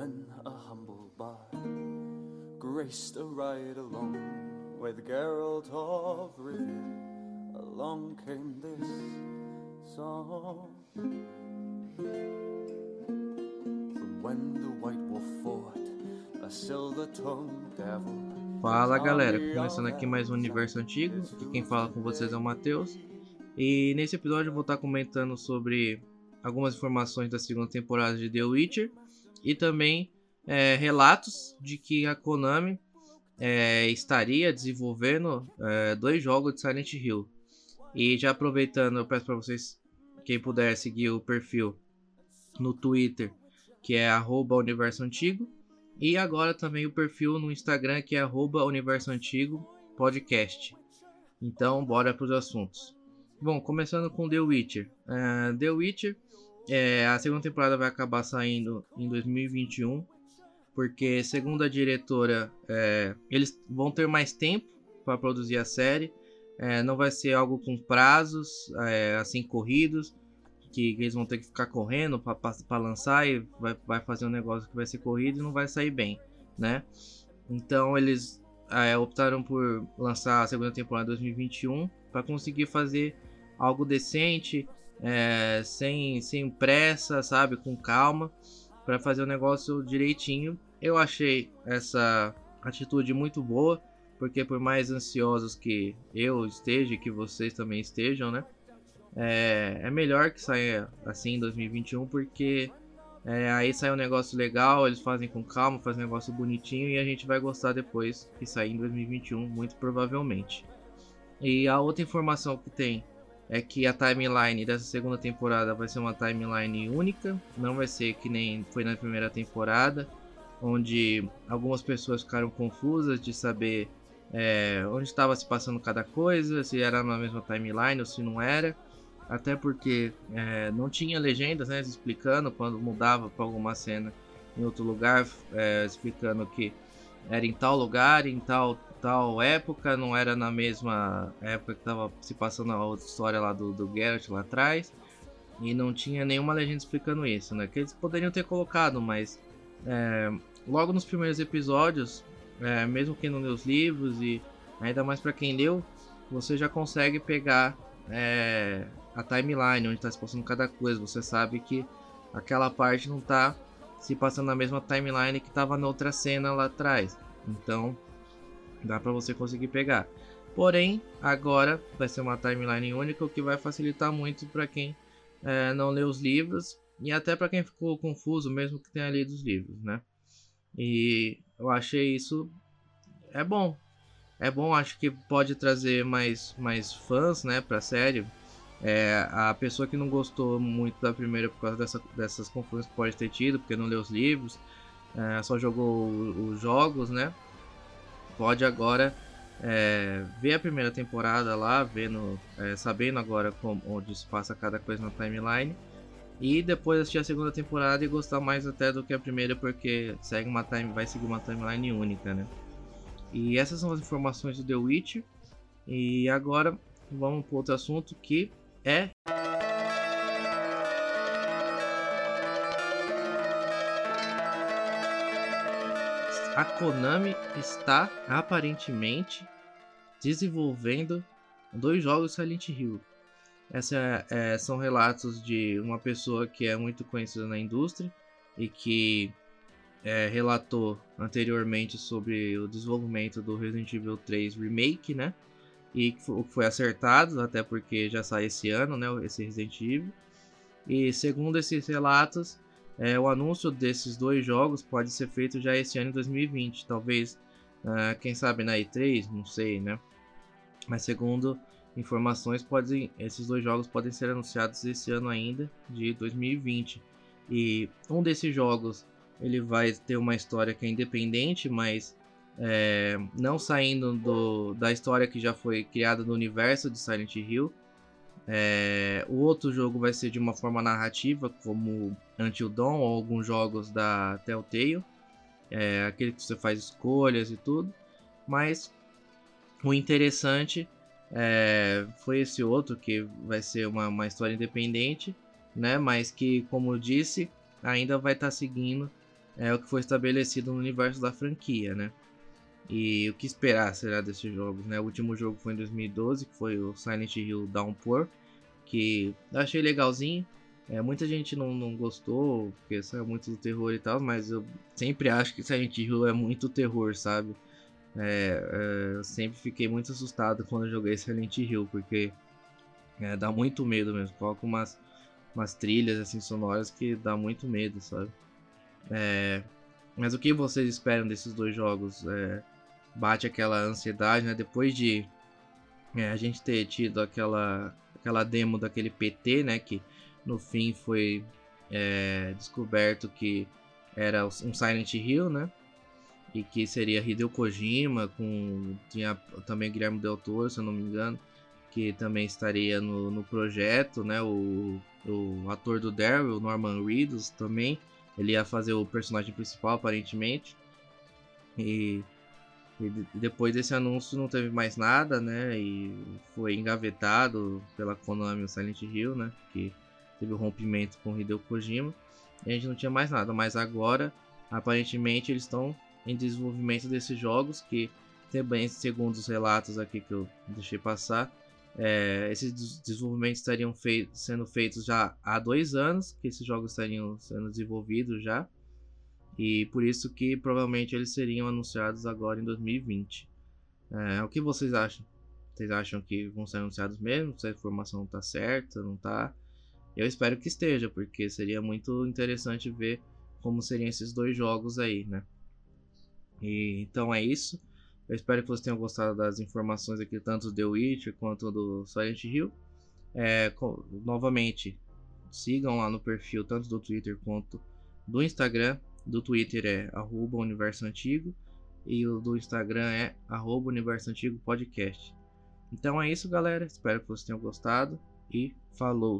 when a humble bard graced a ride along with Geralt of Rivia, along came this song. From when the White Wolf fought a silver-tongued devil. Fala galera, começando aqui mais um universo antigo. Aqui quem fala com vocês é o Matheus. E nesse episódio eu vou estar comentando sobre algumas informações da segunda temporada de The Witcher e também é, relatos de que a Konami é, estaria desenvolvendo é, dois jogos de Silent Hill. E já aproveitando, eu peço para vocês, quem puder seguir o perfil no Twitter, que é Universo Antigo, e agora também o perfil no Instagram, que é Universo Antigo Podcast. Então, bora para os assuntos. Bom, começando com The Witcher. Uh, The Witcher, é, a segunda temporada vai acabar saindo em 2021, porque segundo a diretora, é, eles vão ter mais tempo para produzir a série. É, não vai ser algo com prazos é, assim corridos, que, que, eles vão ter que ficar correndo para lançar e vai, vai fazer um negócio que vai ser corrido e não vai sair bem, né? Então eles é, optaram por lançar a segunda temporada em 2021 para conseguir fazer algo decente, é, sem, sem pressa, sabe, com calma, para fazer o negócio direitinho. Eu achei essa atitude muito boa, porque por mais ansiosos que eu esteja que vocês também estejam, né? É, é melhor que saia assim em 2021, porque é, aí sai um negócio legal, eles fazem com calma, fazem um negócio bonitinho e a gente vai gostar depois que sair em 2021, muito provavelmente. E a outra informação que tem é que a timeline dessa segunda temporada vai ser uma timeline única, não vai ser que nem foi na primeira temporada, onde algumas pessoas ficaram confusas de saber é, onde estava se passando cada coisa, se era na mesma timeline ou se não era, até porque é, não tinha legendas né, explicando quando mudava para alguma cena em outro lugar, é, explicando que era em tal lugar, em tal tal época, não era na mesma época que estava se passando a outra história lá do, do Geralt lá atrás. E não tinha nenhuma legenda explicando isso, né? Que eles poderiam ter colocado, mas é, logo nos primeiros episódios, é, mesmo quem não leu os livros e ainda mais para quem leu, você já consegue pegar é, a timeline, onde está se passando cada coisa. Você sabe que aquela parte não está se passando na mesma timeline que estava na outra cena lá atrás. Então, Dá para você conseguir pegar. Porém, agora vai ser uma timeline única, o que vai facilitar muito para quem é, não lê os livros e até para quem ficou confuso, mesmo que tenha lido os livros, né? E eu achei isso é bom. É bom, acho que pode trazer mais, mais fãs, né, para a série. É, a pessoa que não gostou muito da primeira por causa dessa, dessas confusões que pode ter tido, porque não leu os livros, é, só jogou os jogos, né? Pode agora é, ver a primeira temporada lá, vendo, é, sabendo agora como, onde se passa cada coisa na timeline. E depois assistir a segunda temporada e gostar mais até do que a primeira, porque segue uma time, vai seguir uma timeline única, né? E essas são as informações do The Witcher. E agora vamos para outro assunto que é a Konami está aparentemente desenvolvendo dois jogos Silent Hill. Esses é, são relatos de uma pessoa que é muito conhecida na indústria e que é, relatou anteriormente sobre o desenvolvimento do Resident Evil 3 Remake, né? E que foi acertado, até porque já sai esse ano, né? Esse Resident Evil. E segundo esses relatos, é, o anúncio desses dois jogos pode ser feito já esse ano em 2020, talvez, uh, quem sabe na E3, não sei, né? Mas segundo informações, podem, esses dois jogos podem ser anunciados esse ano ainda, de 2020. E um desses jogos ele vai ter uma história que é independente, mas é, não saindo do, da história que já foi criada no universo de Silent Hill. É, o outro jogo vai ser de uma forma narrativa, como Until Dawn ou alguns jogos da Telltale. É, aquele que você faz escolhas e tudo. Mas o interessante é, foi esse outro, que vai ser uma, uma história independente, né? Mas que, como eu disse, ainda vai estar tá seguindo é o que foi estabelecido no universo da franquia, né? E o que esperar será desses jogos, né? O último jogo foi em 2012, que foi o Silent Hill Downpour, que eu achei legalzinho. É, muita gente não, não gostou, porque isso é muito do terror e tal, mas eu sempre acho que Silent Hill é muito terror, sabe? É, é, eu sempre fiquei muito assustado quando joguei Silent Hill, porque é, dá muito medo mesmo. Coloca umas, umas trilhas assim sonoras que dá muito medo, sabe? É, mas o que vocês esperam desses dois jogos? É, bate aquela ansiedade, né? Depois de a gente ter tido aquela, aquela demo daquele PT, né? Que no fim foi é, descoberto que era um Silent Hill, né? E que seria Hideo Kojima, com tinha também Guilherme Del Toro, se eu não me engano, que também estaria no, no projeto, né? O, o ator do Daryl, Norman Reedus, também ele ia fazer o personagem principal, aparentemente. E, e, depois desse anúncio não teve mais nada, né? E foi engavetado pela Konami o Silent Hill, né? Que teve o um rompimento com Hideo Kojima. E a gente não tinha mais nada. Mas agora, aparentemente, eles estão em desenvolvimento desses jogos que também, segundo os relatos aqui que eu deixei passar, é, esses desenvolvimentos estariam fei sendo feitos já há dois anos, que esses jogos estariam sendo desenvolvidos já, e por isso que provavelmente eles seriam anunciados agora em 2020. É, o que vocês acham? Vocês acham que vão ser anunciados mesmo? Se a informação está certa, não está? Eu espero que esteja, porque seria muito interessante ver como seriam esses dois jogos aí, né? E, então é isso. Eu espero que vocês tenham gostado das informações aqui, tanto do The Witcher quanto do Silent Hill. É, com, novamente, sigam lá no perfil tanto do Twitter quanto do Instagram. Do Twitter é arroba Universo Antigo e o do Instagram é arroba Universo Antigo Podcast. Então é isso, galera. Espero que vocês tenham gostado e falou!